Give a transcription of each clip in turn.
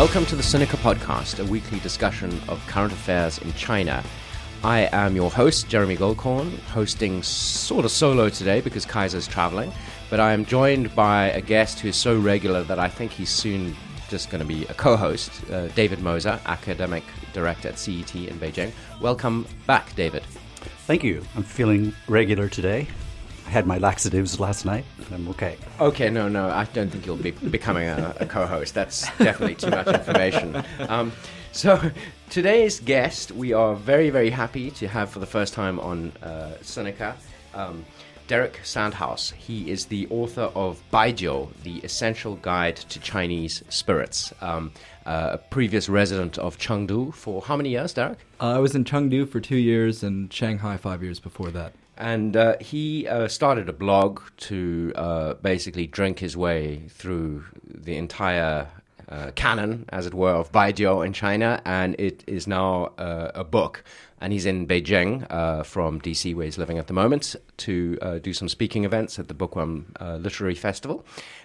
Welcome to the Sinica Podcast, a weekly discussion of current affairs in China. I am your host, Jeremy Goldkorn, hosting sort of solo today because Kaiser's traveling, but I am joined by a guest who is so regular that I think he's soon just going to be a co host, uh, David Moser, academic director at CET in Beijing. Welcome back, David. Thank you. I'm feeling regular today. I had my laxatives last night, I'm okay. Okay, no, no, I don't think you'll be becoming a, a co-host. That's definitely too much information. Um, so, today's guest, we are very, very happy to have for the first time on uh, Sinica, um, Derek Sandhaus. He is the author of Baijiu, the Essential Guide to Chinese Spirits. Um, uh, a previous resident of Chengdu for how many years, Derek? Uh, I was in Chengdu for two years and Shanghai five years before that. And uh, he uh, started a blog to uh, basically drink his way through the entire uh, canon, as it were, of Baijiu in China, and it is now uh, a book. And he's in Beijing uh, from DC, where he's living at the moment, to do some speaking events at the Bookworm Literary Festival.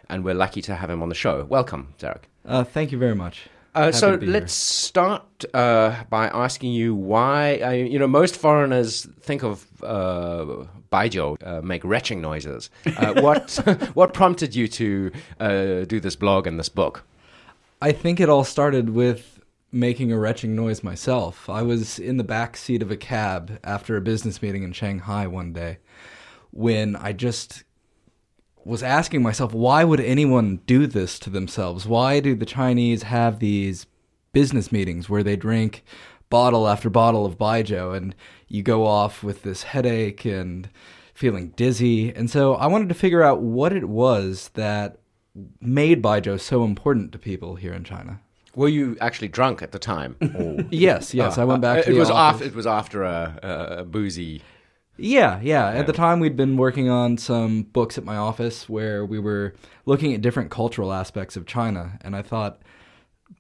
And we're lucky to have him on the show. Welcome, Derek. thank you very much. Uh, so let's start uh, by asking you why. Uh, you know, most foreigners think of uh, baijiu, uh, make retching noises. Uh, what what prompted you to uh, do this blog and this book? I think it all started with making a retching noise myself. I was in the back seat of a cab after a business meeting in Shanghai one day when I just was asking myself, why would anyone do this to themselves? Why do the Chinese have these business meetings where they drink bottle after bottle of baijiu and you go off with this headache and feeling dizzy? And so I wanted to figure out what it was that made baijiu so important to people here in China. Were you actually drunk at the time? yes, yes. Uh, I went back. Uh, it was after. It was after a, a boozy yeah, yeah. At the time, we'd been working on some books at my office where we were looking at different cultural aspects of China, and I thought,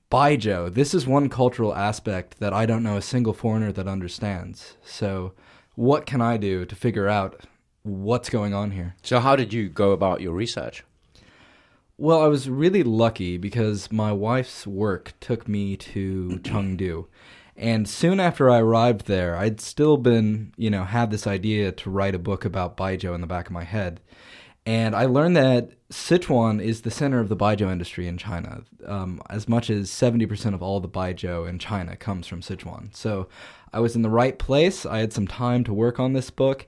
by Joe, this is one cultural aspect that I don't know a single foreigner that understands. So, what can I do to figure out what's going on here? So, how did you go about your research? Well, I was really lucky because my wife's work took me to Chengdu. And soon after I arrived there, I'd still been, you know, had this idea to write a book about Baijiu in the back of my head. And I learned that Sichuan is the center of the Baijiu industry in China. Um, as much as 70% of all the Baijiu in China comes from Sichuan. So I was in the right place. I had some time to work on this book.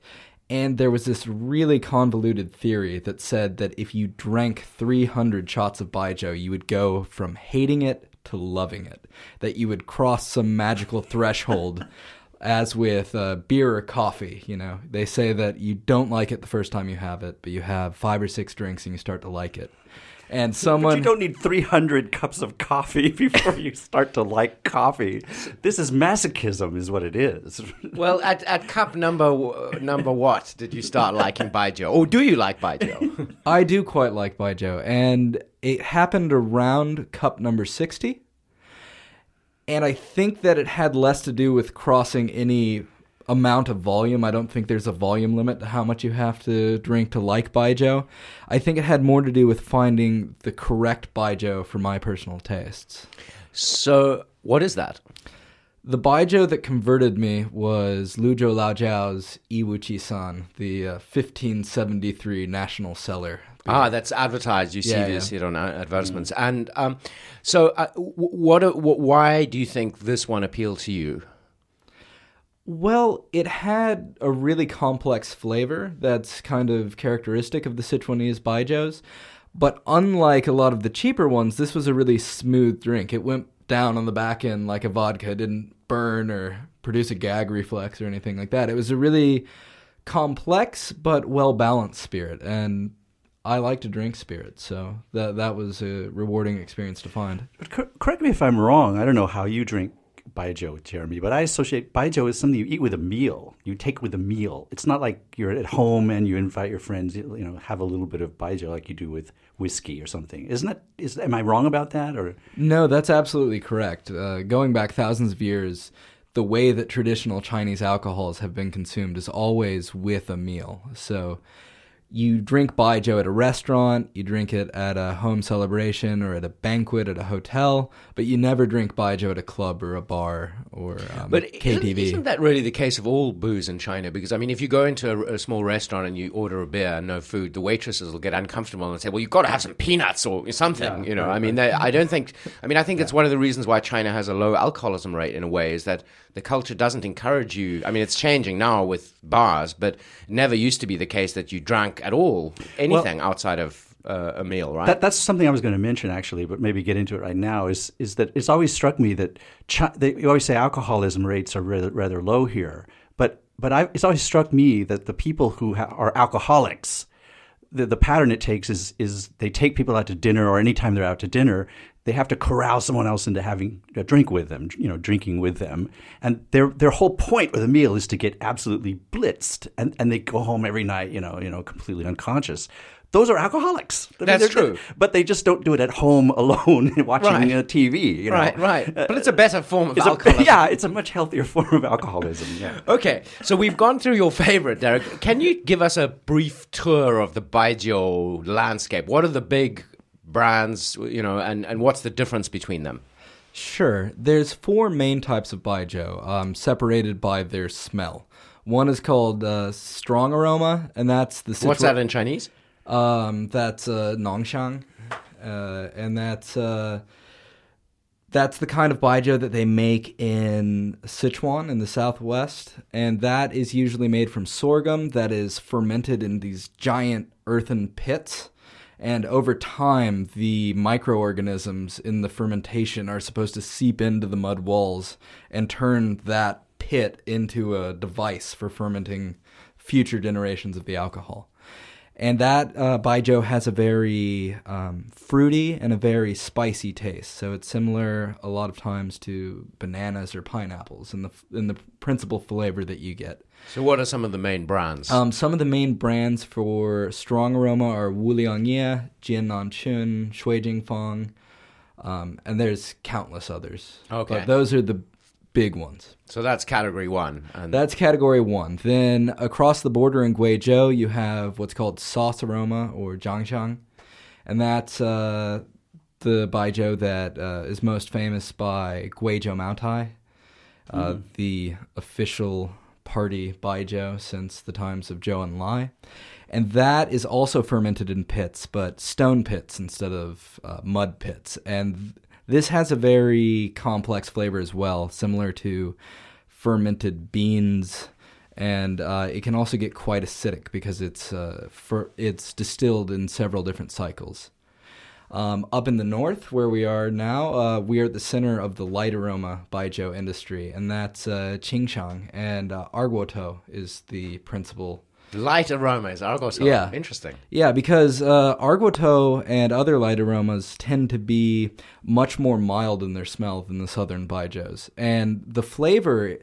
And there was this really convoluted theory that said that if you drank 300 shots of Baijiu, you would go from hating it to loving it. That you would cross some magical threshold, as with uh, beer or coffee. You know, they say that you don't like it the first time you have it, but you have five or six drinks and you start to like it. And someone but you don't need 300 cups of coffee before you start to like coffee. This is masochism is what it is. well, at, at cup number number what did you start liking Baijiu? Or do you like Baijiu? I do quite like Baijiu and it happened around cup number 60. And I think that it had less to do with crossing any amount of volume. I don't think there's a volume limit to how much you have to drink to like Baijiu. I think it had more to do with finding the correct Baijiu for my personal tastes. So, what is that? The Baijiu that converted me was Luzhou Laojiao's Yiwu San, the uh, 1573 national cellar. Ah, that's advertised. You see yeah, this yeah. here on advertisements. Mm. And um, so, uh, what, what? Why do you think this one appealed to you? Well, it had a really complex flavor that's kind of characteristic of the Sichuanese baijius. But unlike a lot of the cheaper ones, this was a really smooth drink. It went down on the back end like a vodka, it didn't burn or produce a gag reflex or anything like that. It was a really complex but well balanced spirit. And I like to drink spirits, so that that was a rewarding experience to find. But cor- correct me if I'm wrong. I don't know how you drink baijiu, Jeremy, but I associate baijiu as something you eat with a meal. You take with a meal. It's not like you're at home and you invite your friends, you know, have a little bit of baijiu like you do with whiskey or something. Isn't that? Is am I wrong about that? Or no, that's absolutely correct. Uh, going back thousands of years, the way that traditional Chinese alcohols have been consumed is always with a meal. So you drink baijiu at a restaurant, you drink it at a home celebration or at a banquet at a hotel, but you never drink baijiu at a club or a bar or um, But KTV. Isn't, isn't that really the case of all booze in China? Because I mean, if you go into a, a small restaurant and you order a beer and no food, the waitresses will get uncomfortable and say, "Well, you've got to have some peanuts or something." you know, I mean, they, I don't think. I mean, I think it's one of the reasons why China has a low alcoholism rate in a way is that the culture doesn't encourage you. I mean, it's changing now with bars, but never used to be the case that you drank at all anything outside of uh, a meal, right? That, that's something I was going to mention actually, but maybe get into it right now. Is is that it's always struck me that Chi- they, you always say alcoholism rates are rather, rather low here, but but I, it's always struck me that the people who ha- are alcoholics, the the pattern it takes is is they take people out to dinner or anytime they're out to dinner, they have to corral someone else into having a drink with them, you know, drinking with them, and their their whole point with a meal is to get absolutely blitzed, and and they go home every night, you know, you know, completely unconscious. Those are alcoholics. I mean, That's true. but they just don't do it at home alone watching Right. uh, TV. You know? right, right. But it's a better form of It's a- alcoholism. yeah, it's a much healthier form of alcoholism. Yeah. Okay, so we've gone through your favorite, Derek. Can you give us a brief tour of the Baijiu landscape? What are the big brands, you know, and, and what's the difference between them? Sure. There's four main types of baijiu, um, separated by their smell. One is called uh, strong aroma, and that's the What's that in Chinese? Um, that's uh, Nongxiang, uh, and that's uh, that's the kind of baijiu that they make in Sichuan in the southwest, and that is usually made from sorghum that is fermented in these giant earthen pits. And over time, the microorganisms in the fermentation are supposed to seep into the mud walls and turn that pit into a device for fermenting future generations of the alcohol. And that uh, baijiu has a very um, fruity and a very spicy taste. So it's similar a lot of times to bananas or pineapples in the in the principal flavor that you get. So, what are some of the main brands? Um, some of the main brands for strong aroma are Wuliangye, Jiannanchun, Shui Jingfang, um, and there's countless others. Okay. But those are the big ones. so, that's category one. And That's category one. Then across the border in Guizhou, you have what's called sauce aroma or jiangxiang, and that's uh, the baijiu that uh, is most famous by Guizhou Maotai, uh, the official party baijiu since the times of Zhou Enlai. And that is also fermented in pits, but stone pits instead of uh, mud pits. And this has a very complex flavor as well, similar to fermented beans, and uh, it can also get quite acidic because it's uh, it's distilled in several different cycles. Um, up in the north, where we are now, uh, we are at the center of the light aroma baijiu industry, and that's uh, Qingxiang, and uh, is the principal light aromas, argos. Yeah. Interesting. yeah, because uh, and other light aromas tend to be much more mild in their smell than the southern baijius, and the flavor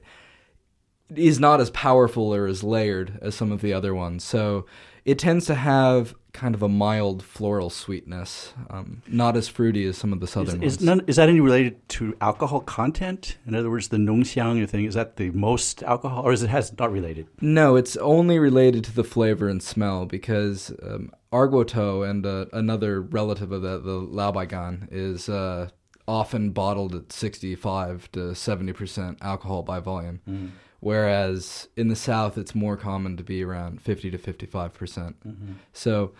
is not as powerful or as layered as some of the other ones. So it tends to have kind of a mild floral sweetness, um, not as fruity as some of the Is, southern is, ones. none, is that any related to alcohol content? In other words, the nongxiang thing is that the most alcohol, or is it has not related? No, it's only related to the flavor and smell because um, Erguotou and uh, another relative of that, the Laobaigan, is uh, often bottled at 65 to 70% alcohol by volume. Whereas in the South, it's more common to be around 50 to 55%. percent mm-hmm. So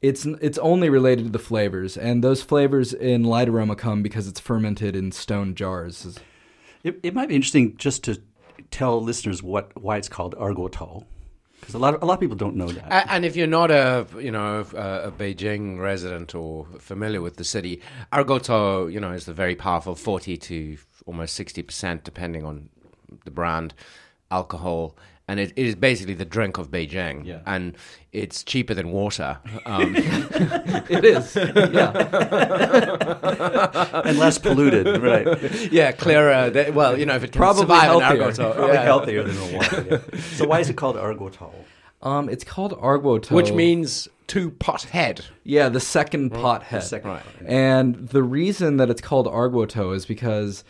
it's it's only related to the flavors, and those flavors in light aroma come because it's fermented in stone jars. It, it might be interesting just to tell listeners what why it's called Erguotou, because a lot of, a lot of people don't know that. A- And if you're not a you know a, a Beijing resident or familiar with the city, Erguotou you know is the very powerful forty to almost sixty percent, depending on the brand, alcohol, and it, it is basically the drink of Beijing. Yeah. And it's cheaper than water. Um, It is, yeah. and less polluted, right? yeah, clearer. That, well, you know, if it can Probably survive in healthier. Erguotou, Probably yeah. healthier than water. yeah. So why is it called Erguotou? Um, it's called Erguotou, which means two pot head. yeah, the second pot head. second Right. pot, And the reason that it's called Erguotou is because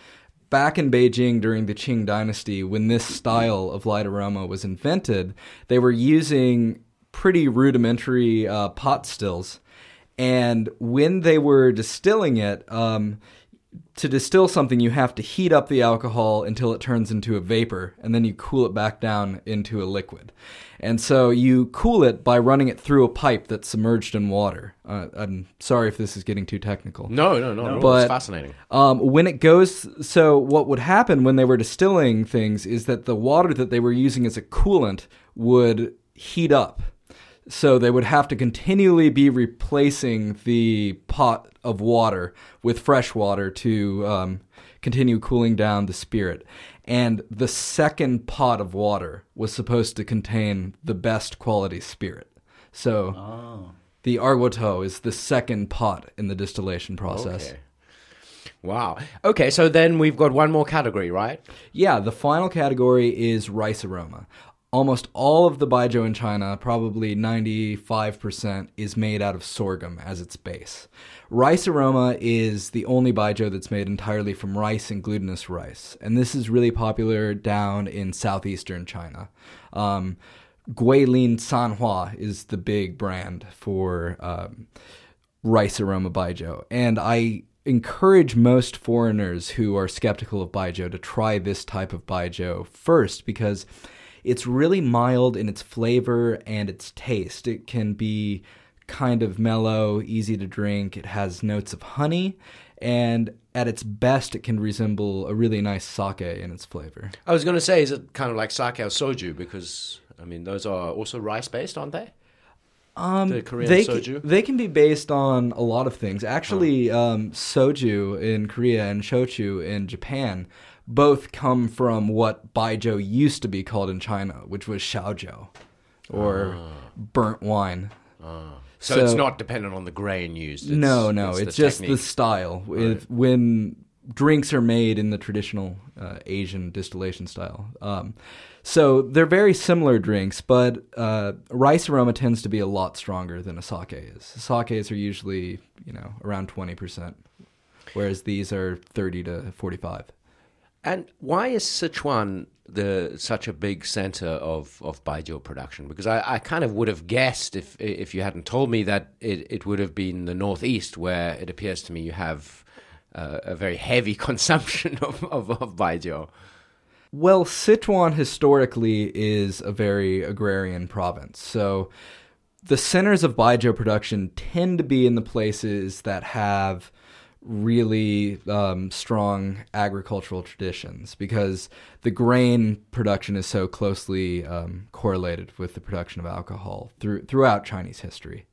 back in Beijing during the Qing dynasty, when this style of light aroma was invented, they were using pretty rudimentary uh, pot stills. And when they were distilling it, um, to distill something, you have to heat up the alcohol until it turns into a vapor, and then you cool it back down into a liquid. And so you cool it by running it through a pipe that's submerged in water. Uh, I'm sorry if this is getting too technical. No, no, no, no. But- it's fascinating. Um, when it goes, so what would happen when they were distilling things is that the water that they were using as a coolant would heat up. So they would have to continually be replacing the pot of water with fresh water to um, continue cooling down the spirit. And the second pot of water was supposed to contain the best quality spirit. So the Erguotou is the second pot in the distillation process. Okay. Wow. Okay, so then we've got one more category, right? Yeah, the final category is rice aroma. Almost all of the baijiu in China, probably 95%, is made out of sorghum as its base. Rice aroma is the only baijiu that's made entirely from rice and glutinous rice, and this is really popular down in southeastern China. Um, Guilin Sanhua is the big brand for um, rice aroma baijiu, and I encourage most foreigners who are skeptical of baijiu to try this type of baijiu first because it's really mild in its flavor and its taste. It can be kind of mellow, easy to drink. It has notes of honey, and at its best, it can resemble a really nice sake in its flavor. I was going to say, is it kind of like sake or soju? Because, I mean, those are also rice based, aren't they? Um, The Korean they soju? Can, they can be based on a lot of things. Actually, um, soju in Korea and shochu in Japan both come from what baijiu used to be called in China, which was shaojiu, or Ah. burnt wine. So, it's not dependent on the grain used. It's, no, no, it's, the just technique. the style. If, when drinks are made in the traditional uh, Asian distillation style. Um, so they're very similar drinks, but uh, rice aroma tends to be a lot stronger than a sake is. Sakes are usually, you know, around 20%, whereas these are 30 to 45. And why is Sichuan the such a big center of of baijiu production? Because I, I kind of would have guessed if if you hadn't told me that it, it would have been the northeast, where it appears to me you have uh, a very heavy consumption of of, of baijiu. Well, Sichuan historically is a very agrarian province. So the centers of baijiu production tend to be in the places that have really um, strong agricultural traditions because the grain production is so closely um, correlated with the production of alcohol through, throughout Chinese history.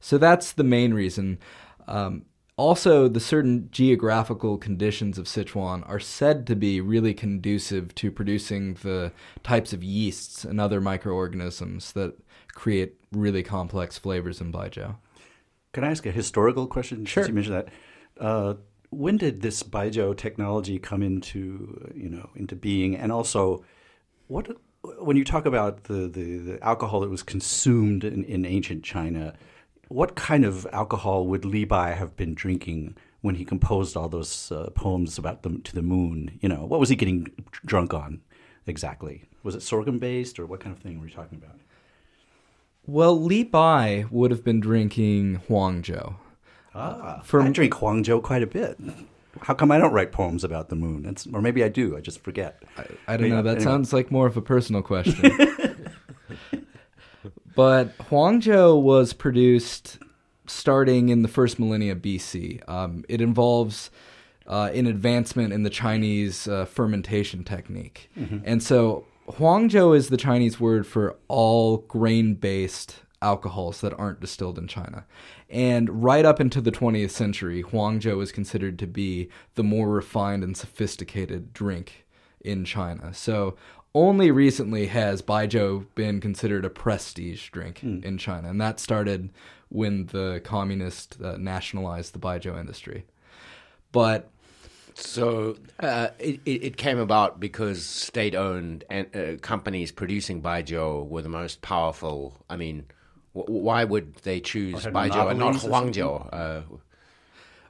So that's the main reason. Um, also, the certain geographical conditions of Sichuan are said to be really conducive to producing the types of yeasts and other microorganisms that create really complex flavors in baijiu. Can I ask a historical question? Sure. Since you mentioned that. Uh, when did this baijiu technology come into you know into being? And also, what when you talk about the, the, the alcohol that was consumed in, in ancient China, what kind of alcohol would Li Bai have been drinking when he composed all those uh, poems about the to the moon? You know, what was he getting drunk on exactly? Was it sorghum based, or what kind of thing were you talking about? Well, Li Bai would have been drinking Huangjiu. Ah, For- I drink Huangjiu quite a bit. How come I don't write poems about the moon? It's, or maybe I do. I just forget. I, I don't Yeah, know. That anyway. sounds like more of a personal question. but Huangjiu was produced starting in the first millennia BC. Um, it involves uh, an advancement in the Chinese uh, fermentation technique. And so Huangjiu is the Chinese word for all grain based alcohols that aren't distilled in China. And right up into the 20th century, Huangjiu is considered to be the more refined and sophisticated drink in China. So only recently has baijiu been considered a prestige drink in China, and that started when the communists uh, nationalized the baijiu industry. But So uh, it, it came about because state-owned uh, companies producing baijiu were the most powerful. I mean, why would they choose baijiu and not monopolies or something? Huangjiu? Uh,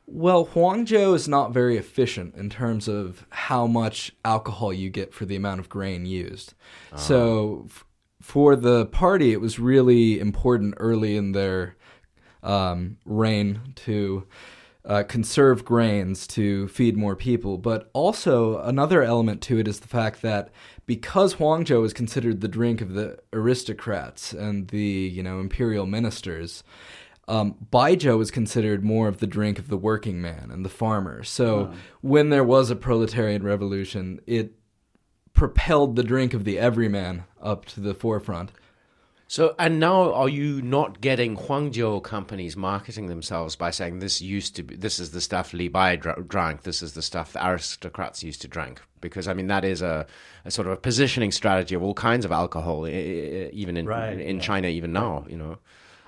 Well, Huangjiu is not very efficient in terms of how much alcohol you get for the amount of grain used. So, f- for the party, it was really important early in their um, reign to uh, conserve grains to feed more people. But also, another element to it is the fact that because Huangjiu is considered the drink of the aristocrats and the you know imperial ministers, um, Baijiu was considered more of the drink of the working man and the farmer. So when there was a proletarian revolution, it propelled the drink of the everyman up to the forefront. So, and now are you not getting Huangjiu companies marketing themselves by saying this used to be, this is the stuff Li Bai dr- drank, this is the stuff the aristocrats used to drink? Because, I mean, that is a, a sort of a positioning strategy of all kinds of alcohol, I- I- even in, Right, in, in yeah. China, even now, you know.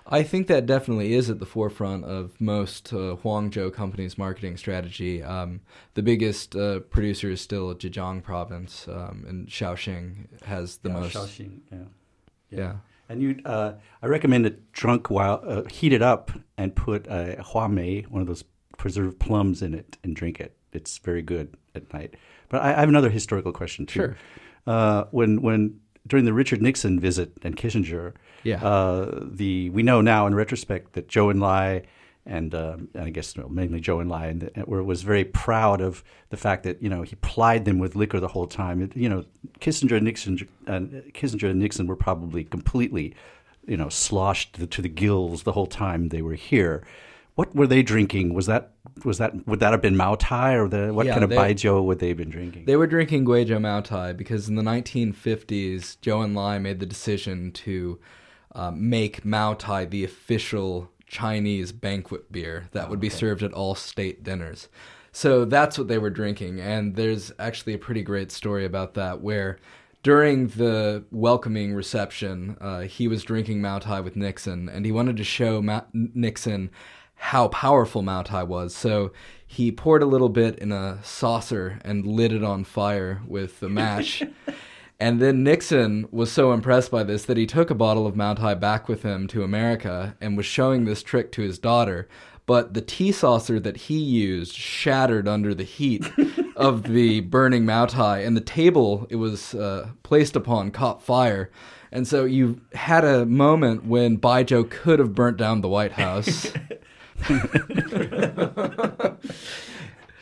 I think that definitely is at the forefront of most uh, Huangjiu companies' marketing strategy. Um, the biggest uh, producer is still Zhejiang province, um, and Shaoxing has the Yeah, most. Shaoxing, yeah. Yeah. And you, uh, I recommend it drunk while uh, heat it up and put uh, hua mei, one of those preserved plums, in it and drink it. It's very good at night. But I, I have another historical question too. Sure. Uh, when when during the Richard Nixon visit and Kissinger, Yeah. uh, the we know now in retrospect that Zhou Enlai and, um, and I guess mainly Enlai and the, were, was very proud of the fact that you know he plied them with liquor the whole time. It, you know, Kissinger and Nixon and Kissinger and Nixon were probably completely you know sloshed to the gills the whole time they were here. What were they drinking? Was that was that would that have been Mao Tai or the what Yeah, kind of they- baijiu would they have been drinking? They were drinking Guizhou Mao Tai because in the 1950s, Joe and Enlai made the decision to uh, make Mao Tai the official Chinese banquet beer that would be served at all state dinners. So that's what they were drinking. And there's actually a pretty great story about that where during the welcoming reception, uh, he was drinking Mao Tai with Nixon, and he wanted to show Ma- Nixon how powerful Mao Tai was. So he poured a little bit in a saucer and lit it on fire with a match. and then Nixon was so impressed by this that he took a bottle of Mao Tai back with him to America and was showing this trick to his daughter. But the tea saucer that he used shattered under the heat of the burning Mao Tai, and the table it was uh, placed upon caught fire. And so you had a moment when Baijiu could have burnt down the White House.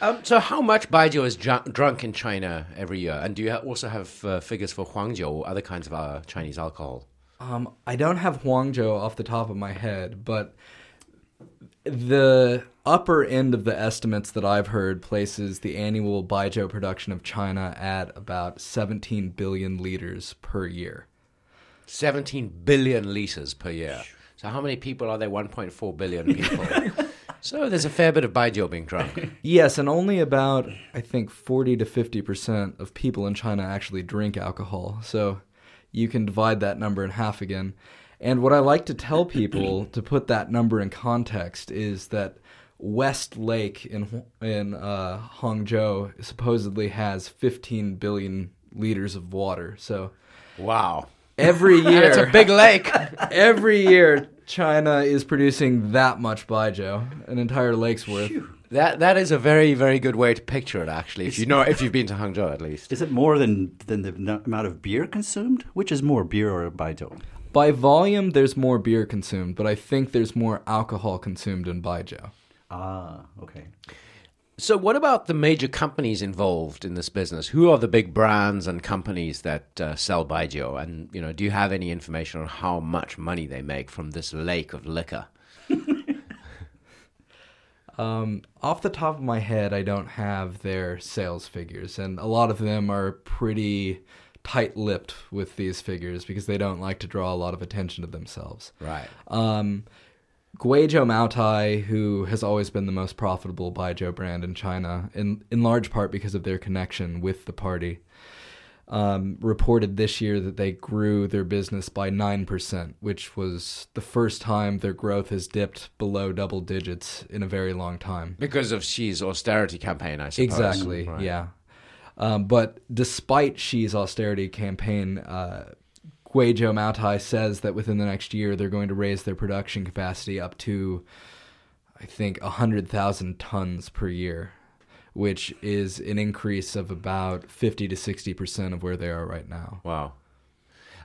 Um, so, how much baijiu is ju- drunk in China every year? And do you also have uh, figures for Huangjiu or other kinds of uh, Chinese alcohol? Um, I don't have Huangjiu off the top of my head, but the upper end of the estimates that I've heard places the annual Baijiu production of China at about 17 billion liters per year. 17 billion liters per year. So, how many people are there? 1.4 billion people. So, there's a fair bit of baijiu being drunk. Yes, and only about I think 40 to 50% of people in China actually drink alcohol. So you can divide that number in half again. And what I like to tell people to put that number in context is that West Lake in in uh, Hangzhou supposedly has 15 billion liters of water. So Wow. every year It's a big lake. every year China is producing that much baijiu, an entire lake's worth. that that is a very very good way to picture it. Actually, if you know if you've been to Hangzhou at least. Is it more than than the n- amount of beer consumed? Which is more, beer or baijiu? By volume, there's more beer consumed, but I think there's more alcohol consumed in Baijiu. Ah, okay. So, what about the major companies involved in this business? Who are the big brands and companies that uh, sell baijiu? And you know, do you have any information on how much money they make from this lake of liquor? Um, off the top of my head, I don't have their sales figures, and a lot of them are pretty tight-lipped with these figures because they don't like to draw a lot of attention to themselves. Right. Um, Guizhou Maotai, who has always been the most profitable Baijiu brand in China, in in large part because of their connection with the party, um, reported this year that they grew their business by nine percent, which was the first time their growth has dipped below double digits in a very long time. Because of Xi's austerity campaign, I suppose. Exactly. Right. Yeah. Um, but despite Xi's austerity campaign, uh, Guizhou Maotai says that within the next year they're going to raise their production capacity up to, I think, 100,000 tons per year, which is an increase of about 50 to 60% of where they are right now. Wow.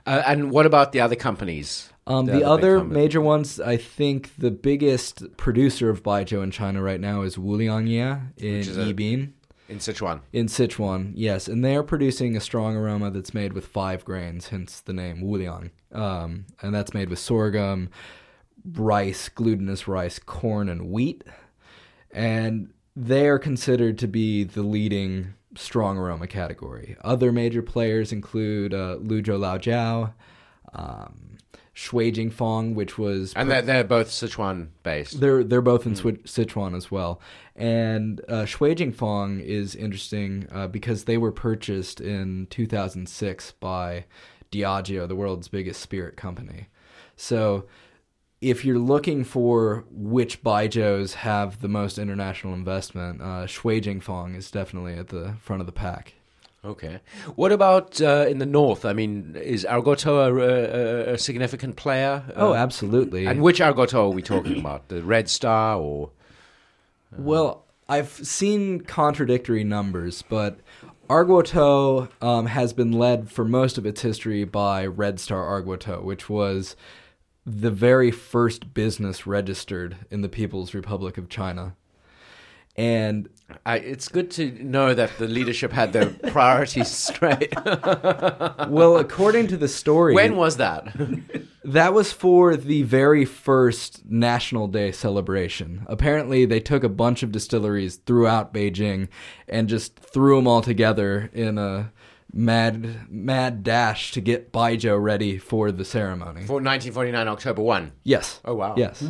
Uh, and what about the other companies? Um, the, big other companies? major ones, I think the biggest producer of baijiu in China right now is Wuliangye in Yibin. In Sichuan. In Sichuan, yes, and they are producing a strong aroma that's made with five grains, hence the name Wuliang. Um, and that's made with sorghum, rice, glutinous rice, corn, and wheat. And they are considered to be the leading strong aroma category. Other major players include uh, Luzhou Laojiao, um, Shui which was And they're, they're both Sichuan based. they're they're both in Swi- Sichuan as well, and uh, Shui Jingfang is interesting uh, because they were purchased in 2006 by Diageo, the world's biggest spirit company. So, if you're looking for which Baijius have the most international investment, uh, Shui Jingfang is definitely at the front of the pack. Okay. What about uh, in the north? I mean, is Erguotou a, a, a significant player? Oh, Uh, absolutely. And which Erguotou are we talking about? The Red Star or? Well, I've seen contradictory numbers, but Erguotou um, has been led for most of its history by Red Star Erguotou, which was the very first business registered in the People's Republic of China. And I, it's good to know that the leadership had their priorities straight. well, according to the story, when was that? That was for the very first National Day celebration. Apparently, they took a bunch of distilleries throughout Beijing and just threw them all together in a mad mad dash to get Baijiu ready for the ceremony. For 1949, October 1. yes. Oh, wow. Yes.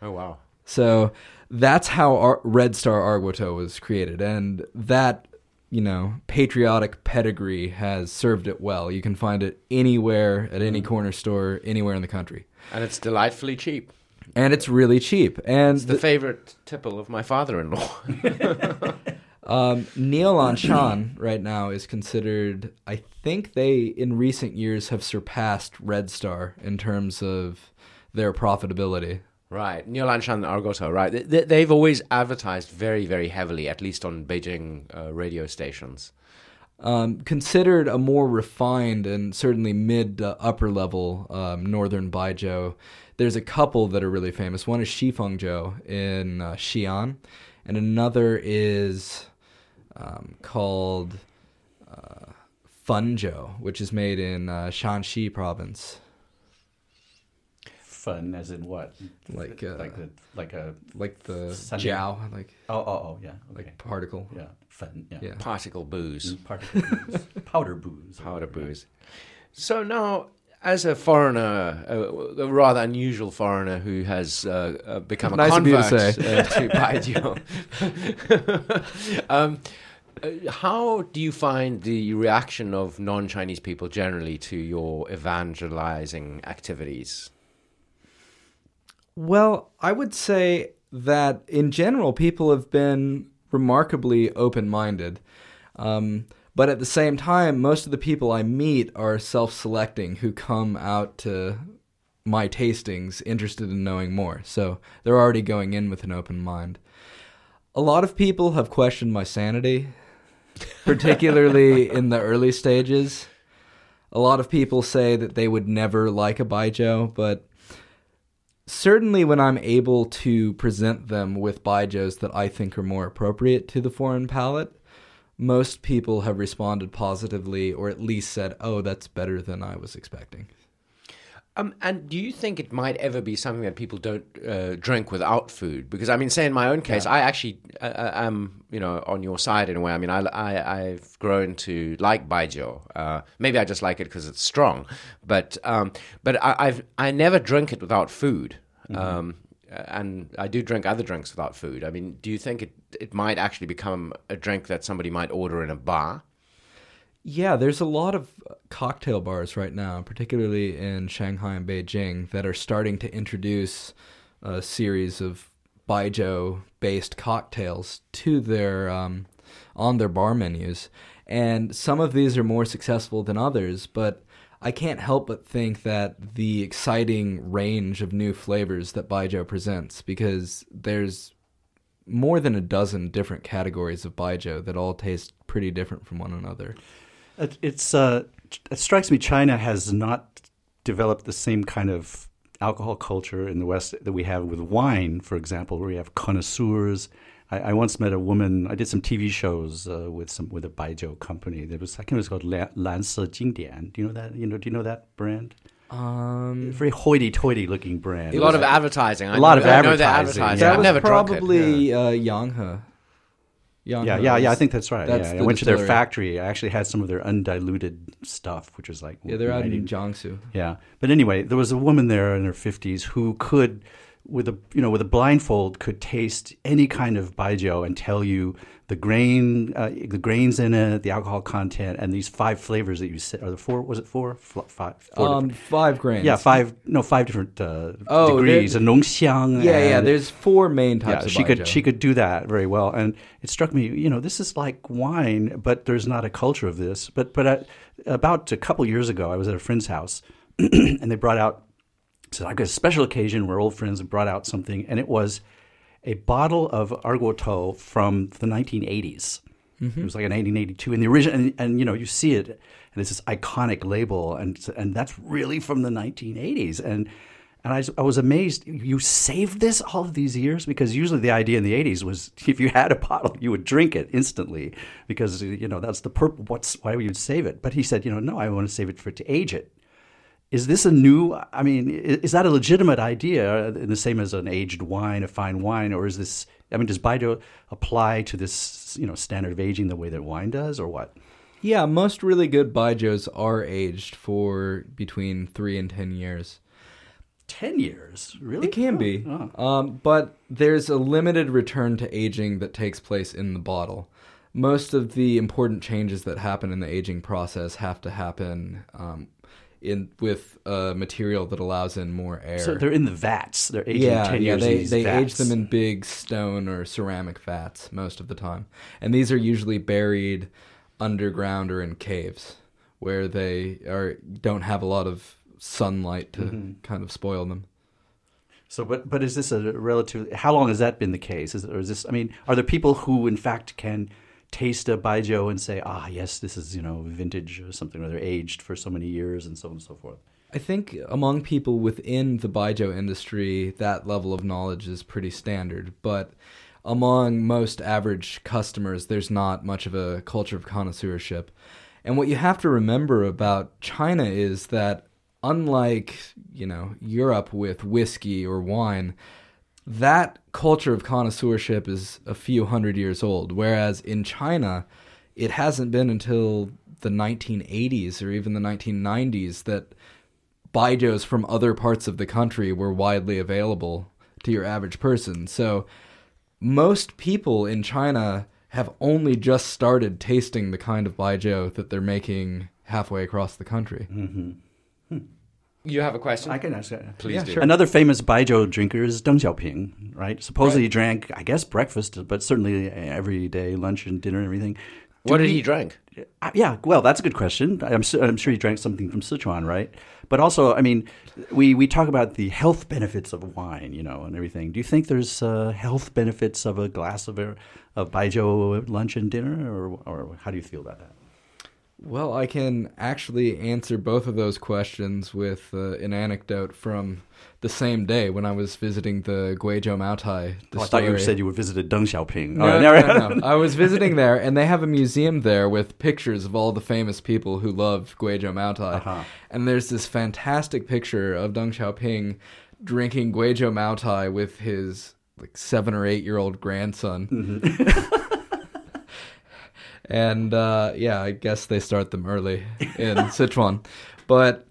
Oh, wow. So that's how Ar- Red Star Erguotou was created, and that you know patriotic pedigree has served it well. You can find it anywhere at any corner store, anywhere in the country, And it's delightfully cheap. and it's really cheap. And It's the favorite tipple of my father in law. Um, Niulanshan right now is considered. I think they in recent years have surpassed Red Star in terms of their profitability. Right, Niulanshan Erguotou, right. They- they've always advertised very, very heavily, at least on Beijing uh, radio stations. Um, considered a more refined and certainly mid to upper level um, northern baijiu. There's a couple that are really famous. One is Xifengjiu in uh, Xi'an, and another is um, called uh, Fenjiu, which is made in uh, Shanxi province. Fun as in what? Like, uh, like the like a like the Sunday. jiao, like oh oh oh yeah okay like particle. yeah fun yeah, Yeah. Particle booze, Particle booze. powder booze powder booze. So now, as a foreigner, a, a rather unusual foreigner who has uh, uh, become a Nice of you to convert say. uh, to Baijiu, um, uh, how do you find the reaction of non-Chinese people generally to your evangelizing activities? Well, I would say that in general, people have been remarkably open minded. Um, but at the same time, most of the people I meet are self selecting who come out to my tastings interested in knowing more. So they're already going in with an open mind. A lot of people have questioned my sanity, particularly in the early stages. A lot of people say that they would never like a baijiu, but certainly when I'm able to present them with baijius that I think are more appropriate to the foreign palate, most people have responded positively or at least said, "Oh, that's better than I was expecting." Um, and do you think it might ever be something that people don't uh, drink without food? Because I mean, say in my own case, I actually uh, am, you know, on your side in a way. I mean, I, I I've grown to like baijiu. Uh, maybe I just like it because it's strong, but um, but I, I've I never drink it without food. Um, and I do drink other drinks without food. I mean, do you think it it might actually become a drink that somebody might order in a bar? Yeah, there's a lot of cocktail bars right now, particularly in Shanghai and Beijing, that are starting to introduce a series of baijiu based cocktails to their um, on their bar menus. And some of these are more successful than others, but I can't help but think that the exciting range of new flavors that baijiu presents, because there's more than a dozen different categories of baijiu that all taste pretty different from one another. It, it's uh, it strikes me China has not developed the same kind of alcohol culture in the West that we have with wine, for example, where we have connoisseurs. I, I once met a woman. I did some TV shows uh, with some with a Baijiu company. There was I think it was called La- Lanse Jingdian. Do you know that? You know? Do you know that brand? Um, Very hoity-toity looking brand. A lot of advertising. I A lot know- of I know the advertising, advertising. yeah. that I've was never drunk it. probably Yeah. uh, Yanghe. Yeah, yeah, yeah. I think that's right. that's yeah, I went to their factory. I actually had some of their undiluted stuff, which was like Yeah, they're out in Jiangsu. Yeah, but anyway, there was a woman there in her fifties who could, with a you know with a blindfold, could taste any kind of baijiu and tell you the grain, uh, the grains in it, the alcohol content, and these five flavors that you said. Are the four? Was it four? Fl- five. Four Um, five grains. yeah, five. No, five different uh, Oh, degrees. A nongxiang. Yeah, yeah. There's four main yeah, types of she could she could do that very well, and it struck me. You know, this is like wine, but there's not a culture of this. But but about a couple years ago, I was at a friend's house, and they brought out. So I got a special occasion where old friends brought out something, and it was a bottle of Erguotou from the 1980s. Mm-hmm. It was like an 1882, and the original, and, and you know, you see it, and it's this iconic label, and and that's really from the 1980s, and and I, I was amazed. You saved this all of these years because usually the idea in the 80s was if you had a bottle, you would drink it instantly because you know that's the purpose. What's why would you save it? But he said, you know, no, I want to save it for to age it. Is this a new? I mean, is that a legitimate idea? The same as an aged wine, a fine wine, or is this? I mean, does Baijiu apply to this, you know, standard of aging the way that wine does, or what? Yeah, most really good baijius are aged for between three and ten years. Ten years, really? It can be, Oh. um, but there's a limited return to aging that takes place in the bottle. Most of the important changes that happen in the aging process have to happen um, in with a material that allows in more air. So they're in the vats. They're aging yeah, ten yeah, years. they they age them in big stone or ceramic vats most of the time, and these are usually buried underground or in caves where they are don't have a lot of sunlight to Mm-hmm. kind of spoil them. So, but but is this a relative? How long has that been the case? Is, or is this? I mean, are there people who, in fact, can taste a baijiu and say, "Ah, yes, this is you know vintage or something, or they're aged for so many years and so on and so forth." I think among people within the baijiu industry, that level of knowledge is pretty standard. But among most average customers, there's not much of a culture of connoisseurship. And what you have to remember about China is that, unlike you know Europe with whiskey or wine, that culture of connoisseurship is a few hundred years old. Whereas in China, it hasn't been until the 1980s or even the 1990s that Baijius from other parts of the country were widely available to your average person. So most people in China have only just started tasting the kind of Baijiu that they're making halfway across the country. Mm-hmm. You have a question? I can ask that. Please Yeah, do. sure. Another famous baijiu drinker is Deng Xiaoping, right? Supposedly he drank, I guess, breakfast, but certainly every day, lunch and dinner and everything. Do What did we- he drink? Uh, yeah, well, that's a good question. I'm, su- I'm sure he drank something from Sichuan, right? But also, I mean, we, we talk about the health benefits of wine, you know, and everything. Do you think there's uh, health benefits of a glass of, a, of baijiu lunch and dinner, or, or how do you feel about that? Well, I can actually answer both of those questions with uh, an anecdote from the same day when I was visiting the Guizhou Maotai. Oh, I thought you said you visited Deng Xiaoping. No, right, no, no, no. I was visiting there, and they have a museum there with pictures of all the famous people who love Guizhou Maotai. Uh-huh. And there's this fantastic picture of Deng Xiaoping drinking Guizhou Maotai with his like seven or eight year old grandson. Mm-hmm. and uh, yeah, I guess they start them early in Sichuan. But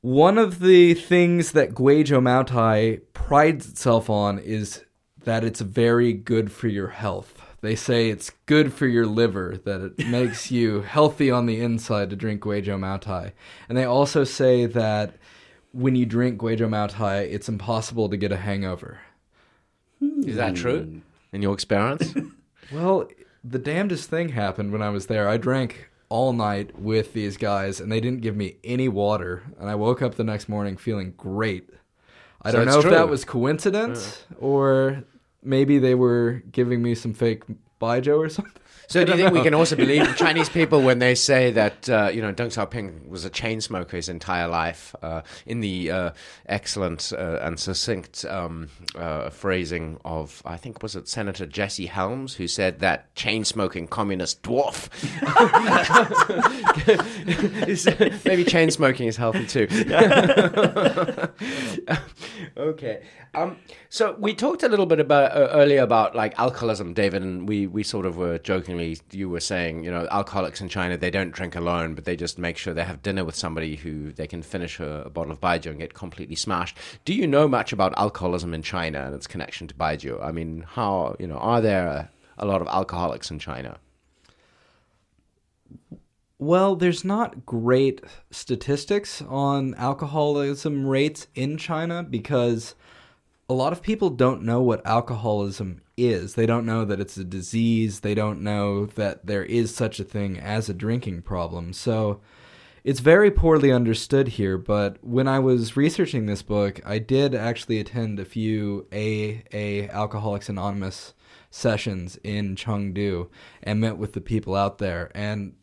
one of the things that Guizhou Maotai prides itself on is that it's very good for your health. They say it's good for your liver, that it makes you healthy on the inside to drink Guizhou Maotai. And they also say that when you drink Guizhou Maotai, it's impossible to get a hangover. Is that true? In your experience? Well, the damnedest thing happened when I was there. I drank all night with these guys, and they didn't give me any water. And I woke up the next morning feeling great. I So don't know if that was coincidence or maybe they were giving me some fake baijiu or something. So do you think we can also believe Chinese people when they say that uh, you know Deng Xiaoping was a chain smoker his entire life? Uh, in the uh, excellent uh, and succinct um, uh, phrasing of I think was it Senator Jesse Helms who said that chain smoking communist dwarf. Maybe chain smoking is healthy too. okay. Um, so we talked a little bit about uh, earlier about like alcoholism, David, and we, we sort of were jokingly, you were saying, you know, alcoholics in China, they don't drink alone, but they just make sure they have dinner with somebody who they can finish a, a bottle of baijiu and get completely smashed. Do you know much about alcoholism in China and its connection to baijiu? I mean, how, you know, are there a, a lot of alcoholics in China? Well, there's not great statistics on alcoholism rates in China because a lot of people don't know what alcoholism is. They don't know that it's a disease. They don't know that there is such a thing as a drinking problem. So it's very poorly understood here. But when I was researching this book, I did actually attend a few AA Alcoholics Anonymous sessions in Chengdu and met with the people out there. And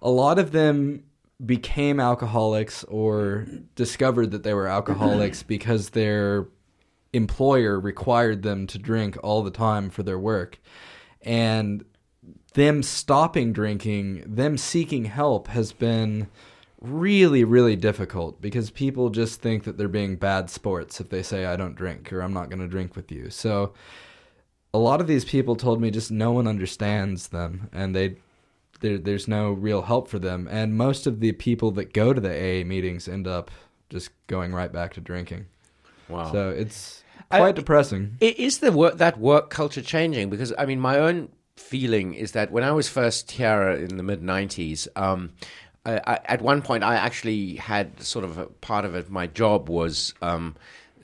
a lot of them became alcoholics or discovered that they were alcoholics because their employer required them to drink all the time for their work. And them stopping drinking, them seeking help has been really, really difficult because people just think that they're being bad sports if they say, I don't drink or I'm not going to drink with you. So a lot of these people told me just no one understands them and they there, there's no real help for them. And most of the people that go to the AA meetings end up just going right back to drinking. Wow. So it's I- quite depressing. Is the work that work culture changing? Because I mean, my own feeling is that when I was first here in the mid '90s, um, I, I, at one point I actually had sort of a part of it. My job was um,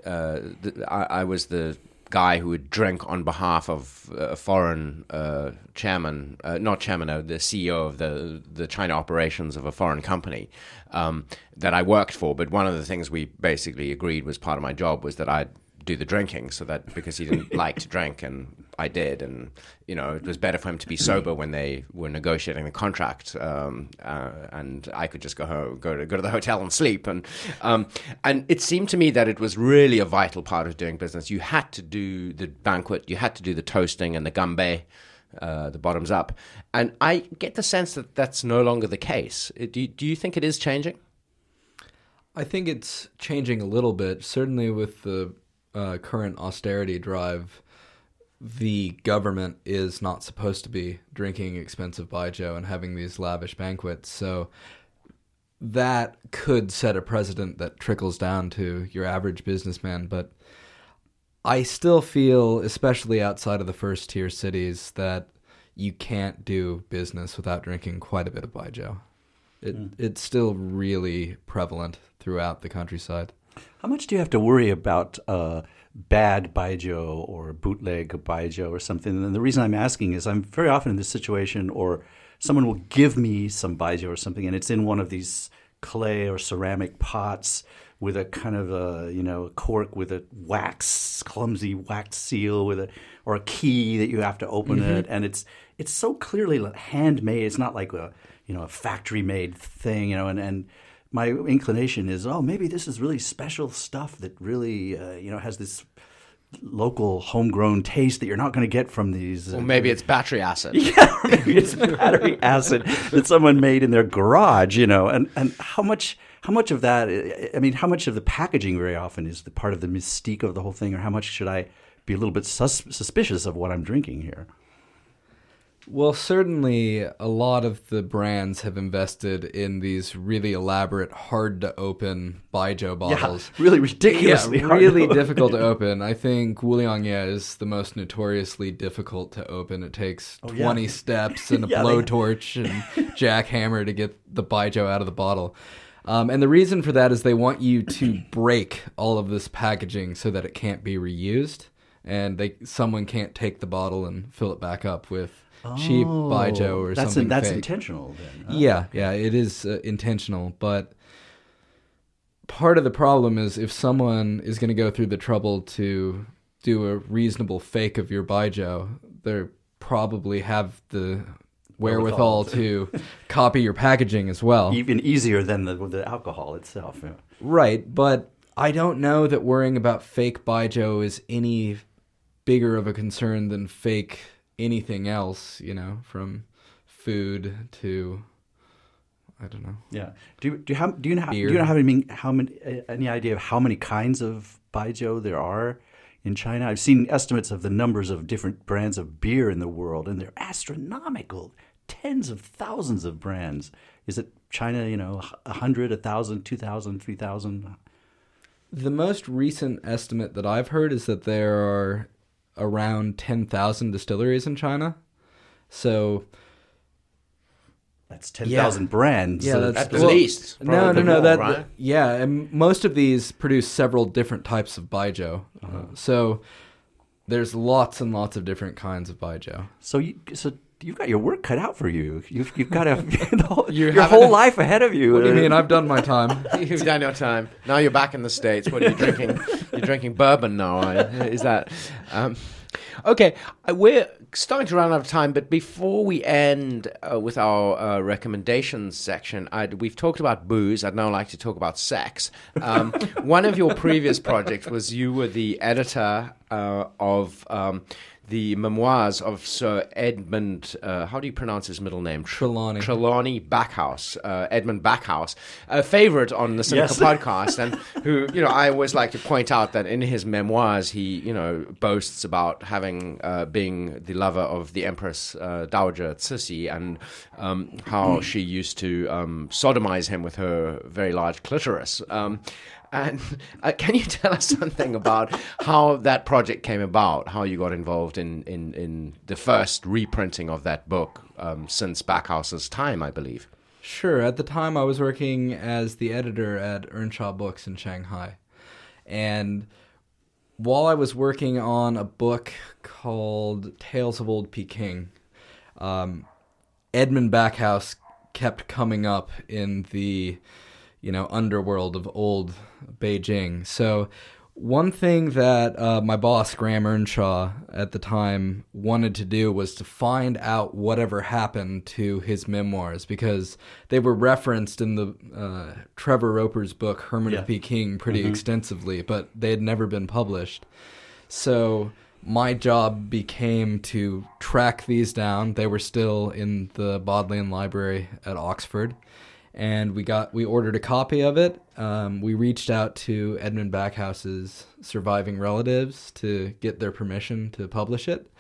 uh, the, I, I was the guy who would drink on behalf of a foreign uh, chairman, uh, not chairman, uh, the CEO of the the China operations of a foreign company um, that I worked for. But one of the things we basically agreed was part of my job was that I'd do the drinking so that because he didn't like to drink and I did and you know it was better for him to be sober when they were negotiating the contract um, uh, and I could just go home go to go to the hotel and sleep and um, and it seemed to me that it was really a vital part of doing business you had to do the banquet you had to do the toasting and the ganbei uh, the bottoms up and I get the sense that that's no longer the case do you, do you think it is changing I think it's changing a little bit. Certainly, with the uh, current austerity drive, the government is not supposed to be drinking expensive baijiu and having these lavish banquets. So that could set a precedent that trickles down to your average businessman. But I still feel, especially outside of the first tier cities, that you can't do business without drinking quite a bit of baijiu. It, It's still really prevalent throughout the countryside. How much do you have to worry about uh, bad baijiu or bootleg baijiu or something? And the reason I'm asking is I'm very often in this situation, or someone will give me some baijiu or something, and it's in one of these clay or ceramic pots with a kind of a you know cork with a wax clumsy wax seal with a or a key that you have to open it, and it's it's so clearly handmade. It's not like a you know a factory made thing, you know, and and my inclination is, oh, maybe this is really special stuff that really, uh, you know, has this local homegrown taste that you're not going to get from these. Uh, or maybe it's battery acid yeah, maybe it's battery acid that someone made in their garage, you know, and and how much how much of that? I mean, how much of the packaging very often is the part of the mystique of the whole thing, or how much should I be a little bit sus- suspicious of what I'm drinking here? Well, certainly a lot of the brands have invested in these really elaborate, hard to open baijiu bottles. Yeah, really ridiculously Yeah, hard really to- difficult to open. I think Wuliangye is the most notoriously difficult to open. It takes Oh, yeah. 20 steps and a Yeah, they- blowtorch and jackhammer to get the baijiu out of the bottle. Um, and the reason for that is they want you to break all of this packaging so that it can't be reused, and they someone can't take the bottle and fill it back up with cheap baijiu or Oh, that's something. that's fake. intentional then. huh? Yeah, yeah, it is uh, intentional, but part of the problem is if someone is going to go through the trouble to do a reasonable fake of your baijiu, they're probably have the wherewithal to copy your packaging as well. Even easier than the the alcohol itself. Yeah. Right, but I don't know that worrying about fake Baijiu is any bigger of a concern than fake anything else, you know, from food to I don't know. Yeah. Do you, do you have do you know do you know how many how many uh, any idea of how many kinds of baijiu there are in China? I've seen estimates of the numbers of different brands of beer in the world, and they're astronomical. Tens of thousands of brands. Is it China? You know, a hundred, a thousand, two thousand, three thousand. The most recent estimate that I've heard is that there are around 10,000 distilleries in China. So, That's ten thousand brands. yeah, that's At the well, least, No, no, no. That right? yeah, and most of these produce several different types of baijiu. Uh, so there's lots and lots of different kinds of baijiu. So you so you've got your work cut out for you. You've you've got a, You your haven't- whole life ahead of you. What do you mean? I've done my time. You've done your time. Now you're back in the states. What are you drinking? you're drinking bourbon now. are? Is that? Um, okay, uh, we're starting to run out of time. But before we end uh, with our uh, recommendations section, I'd, we've talked about booze. I'd now like to talk about sex. Um, one of your previous projects was you were the editor uh, of. Um, the memoirs of Sir Edmund, uh, how do you pronounce his middle name? Trelawny. Trelawny Backhouse, uh, Edmund Backhouse, a favorite on the Sinica Yes. podcast, and who, you know, I always like to point out that in his memoirs, he, you know, boasts about having, uh, being the lover of the Empress uh, Dowager Cixi and um, how she used to um, sodomize him with her very large clitoris. Um, and uh, can you tell us something about how that project came about? How you got involved in, in, in the first reprinting of that book um, since Backhouse's time, I believe. Sure. At the time, I was working as the editor at Earnshaw Books in Shanghai. And while I was working on a book called Tales of Old Peking, um, Edmund Backhouse kept coming up in the, you know, underworld of old Beijing. So one thing that uh, my boss Graham Earnshaw at the time wanted to do was to find out whatever happened to his memoirs because they were referenced in the uh, Trevor Roper's book Hermit Yeah. of Peking pretty extensively, but they had never been published. So my job became to track these down. They were still in the Bodleian Library at Oxford, and we got we ordered a copy of it. Um, we reached out to Edmund Backhouse's surviving relatives to get their permission to publish it.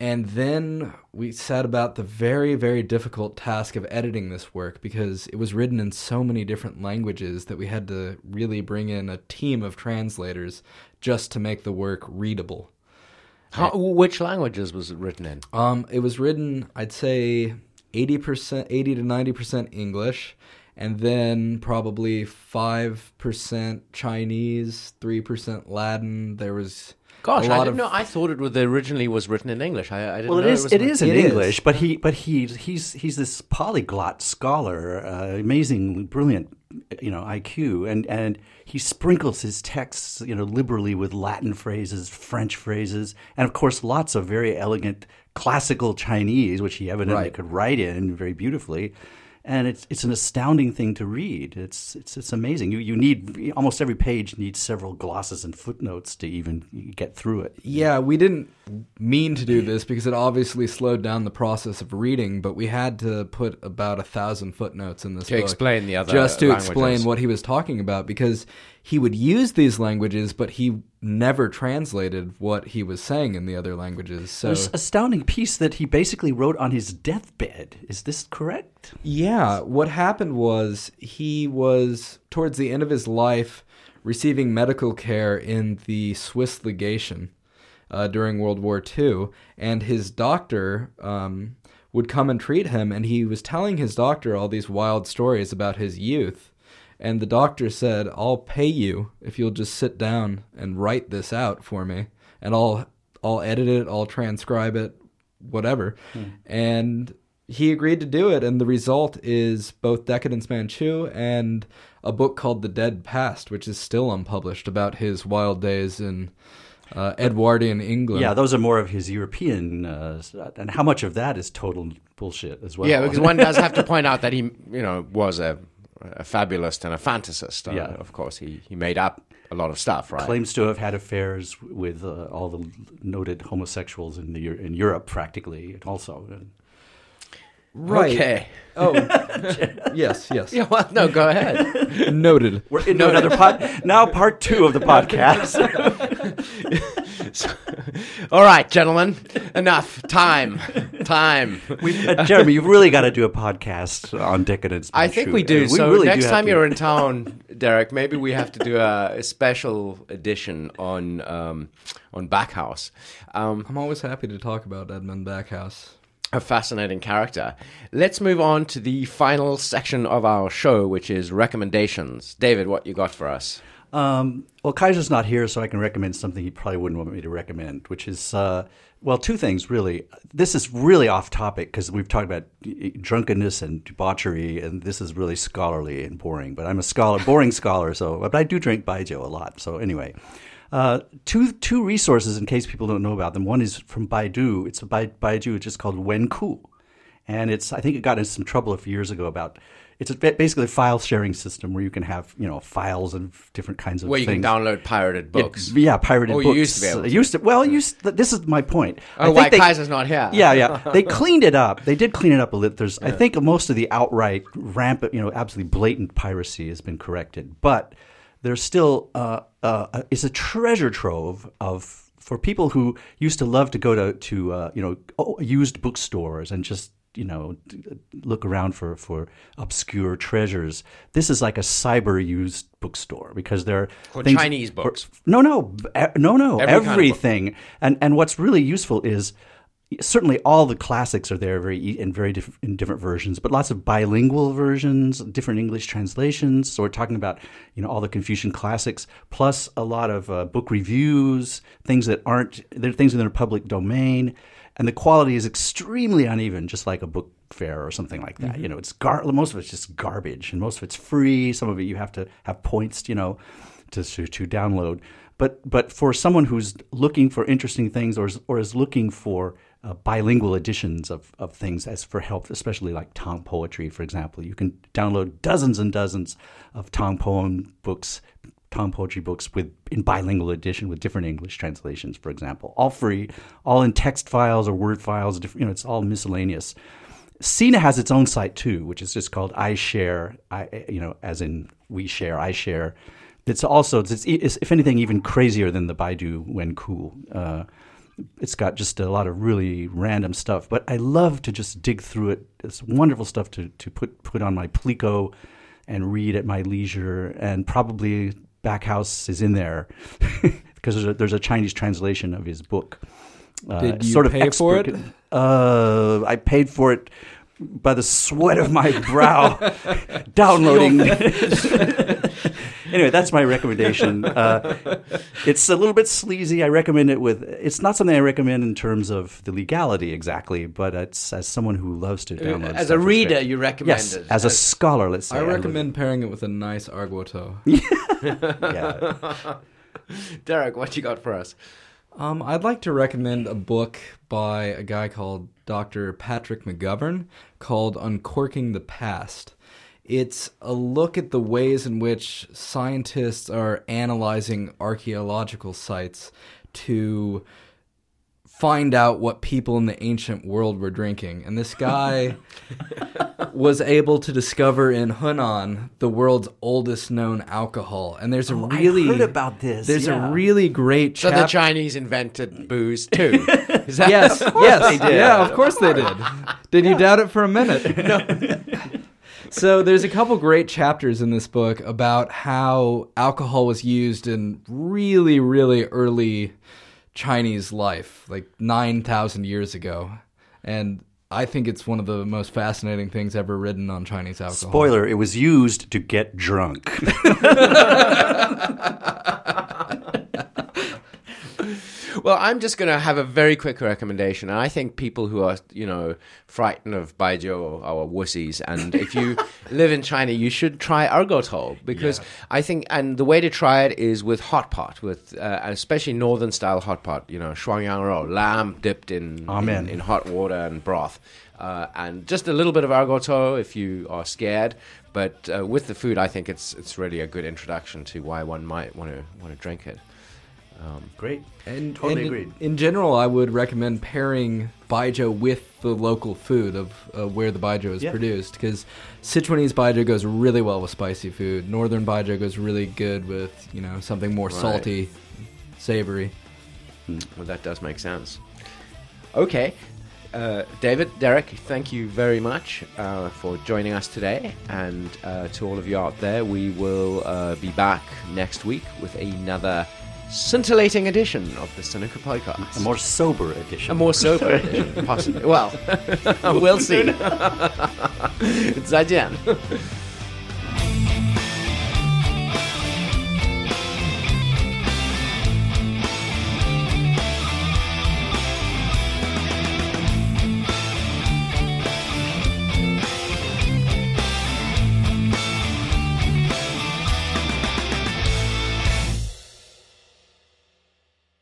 And then we set about the very, very difficult task of editing this work because it was written in so many different languages that we had to really bring in a team of translators just to make the work readable. How, which languages was it written in? Um, it was written, I'd say, eighty percent, eighty to ninety percent English, and then probably five percent Chinese, three percent Latin. There was Gosh, a I lot didn't of know. I thought it was originally was written in English. I, I didn't Well, it know is. was It written- is in It is. English, but he, but he, he's he's this polyglot scholar, uh, amazing, brilliant, you know, IQ, and and he sprinkles his texts, you know, liberally with Latin phrases, French phrases, and of course, lots of very elegant classical Chinese, which he evidently Right. could write in very beautifully. And it's it's an astounding thing to read. It's it's it's amazing. You you need almost every page needs several glosses and footnotes to even get through it. Yeah, we didn't mean to do this because it obviously slowed down the process of reading, but we had to put about a thousand footnotes in this To book explain the other just to languages. explain what he was talking about because he would use these languages, but he never translated what he was saying in the other languages. So There's astounding piece that he basically wrote on his deathbed. Is this correct? Yeah, what happened was he was towards the end of his life receiving medical care in the Swiss legation uh, during World War II, and his doctor um, would come and treat him, and he was telling his doctor all these wild stories about his youth. And the doctor said, "I'll pay you if you'll just sit down and write this out for me, and I'll I'll edit it, I'll transcribe it, whatever." And he agreed to do it, and the result is both Decadence Manchu and a book called The Dead Past, which is still unpublished about his wild days in uh, Edwardian England. Yeah, those are more of his European, uh, and how much of that is total bullshit as well. Yeah, because one does have to point out that he, you know, was a, a fabulist and a fantasist. Uh, Yeah. Of course, he, he made up a lot of stuff, right? claims to have had affairs with uh, all the noted homosexuals in the in Europe, practically, also. right. Okay. Oh, yes, yes. Yeah, well, no, go ahead. Noted. We're into another pod. Now, part two of the podcast. All right, gentlemen, enough. Time. Time. We've, uh, Jeremy, you've really got to do a podcast on decadence. I think Shu. we do. Uh, so really next do time you're in town, Derek, maybe we have to do a, a special edition on um, on Backhouse. Um, I'm always happy to talk about Edmund Backhouse. a fascinating character. Let's move on to the final section of our show, which is recommendations. David, what you got for us? Um, well, Kaiser's not here, so I can recommend something he probably wouldn't want me to recommend, which is, uh, well, two things really. This is really off topic because we've talked about uh, drunkenness and debauchery, and this is really scholarly and boring. But I'm a scholar, boring scholar, so but I do drink Baijiu a lot. So anyway, uh, two two resources in case people don't know about them. One is from Baidu. It's a Bai, Baijiu. It's just called Wenku, and it's I think it got into some trouble a few years ago about. It's a, basically a file sharing system where you can have you know files of different kinds of Where you things. can download pirated books. Yeah, pirated Oh, books. used to be able Uh, to. used to. Well, used. This is my point. I Oh, think why they- Kaiser's not here? Yeah, yeah. They cleaned it up. They did clean it up a little. There's, I think, most of the outright rampant, you know, absolutely blatant piracy has been corrected, but there's still uh, uh, it's a treasure trove of for people who used to love to go to to uh, you know used bookstores and just you know look around for for obscure treasures. This is like a cyber used bookstore because there are things- Chinese books. no, no, e- no, no. Every kind of everything, and and what's really useful is certainly all the classics are there very in very diff- in different versions, but lots of bilingual versions, different English translations. So we're talking about you know all the Confucian classics, plus a lot of uh, book reviews, things that aren't they're things in the public domain, and the quality is extremely uneven, just like a book fair or something like that. You know, it's gar- most of it's just garbage, and most of it's free. Some of it you have to have points, you know, to to, to download. But but for someone who's looking for interesting things or is, or is looking for uh, bilingual editions of, of things as for help, especially like Tang poetry, for example, you can download dozens and dozens of Tang poem books, Tang poetry books with in bilingual edition with different English translations, for example, all free, all in text files or Word files. You know, it's all miscellaneous. Sina has its own site too, which is just called iShare. I, you know, as in we share, I share. It's also, it's, it's if anything, even crazier than the Baidu Wenku. Uh, it's got just a lot of really random stuff, but I love to just dig through it. It's wonderful stuff to, to put put on my Plico and read at my leisure. And probably Backhouse is in there because there's a, there's a Chinese translation of his book. Uh, Did you sort of pay for it? Uh, I paid for it by the sweat of my brow, downloading. anyway, that's my recommendation. Uh, it's a little bit sleazy. I recommend it with. It's not something I recommend in terms of the legality exactly, but it's as someone who loves to download. As stuff, a reader, you recommend Yes, it. as a scholar, let's say. I love recommend pairing it with a nice Erguotou. It. Yeah. Derek, what you got for us? Um, I'd like to recommend a book by a guy called Dr. Patrick McGovern called Uncorking the Past. It's a look at the ways in which scientists are analyzing archaeological sites to find out what people in the ancient world were drinking. And this guy was able to discover in Hunan the world's oldest known alcohol. And there's a Oh, I really heard about this, There's yeah. a really great chapter. So the Chinese invented booze too. Is that Yes, yes, they did. yeah, of course they did. Did you doubt it for a minute? No. so there's a couple great chapters in this book about how alcohol was used in really, really early Chinese life, like nine thousand years ago, and I think it's one of the most fascinating things ever written on Chinese alcohol. Spoiler: It was used to get drunk. Well, I'm just going to have a very quick recommendation. And I think people who are, you know, frightened of baijiu are wussies. And if you live in China, you should try Erguotou because Yeah. I think, and the way to try it is with hot pot, with uh, especially northern style hot pot. You know, shuan yangrou, lamb dipped in, in in hot water and broth. Uh, and just a little bit of Erguotou if you are scared. But uh, with the food, I think it's it's really a good introduction to why one might want to want to drink it. Great. And, Totally and agreed. In general, I would recommend pairing baijiu with the local food of uh, where the baijiu is Yeah. produced because Sichuanese baijiu goes really well with spicy food. Northern baijiu goes really good with you know something more Right. salty, savory. Well, that does make sense. Okay. Uh, David, Derek, thank you very much uh, for joining us today. And uh, to all of you out there, we will uh, be back next week with another scintillating edition of the Sinica Podcast. A more sober edition. A more sober edition, possibly. Well, we'll see. it's 再见。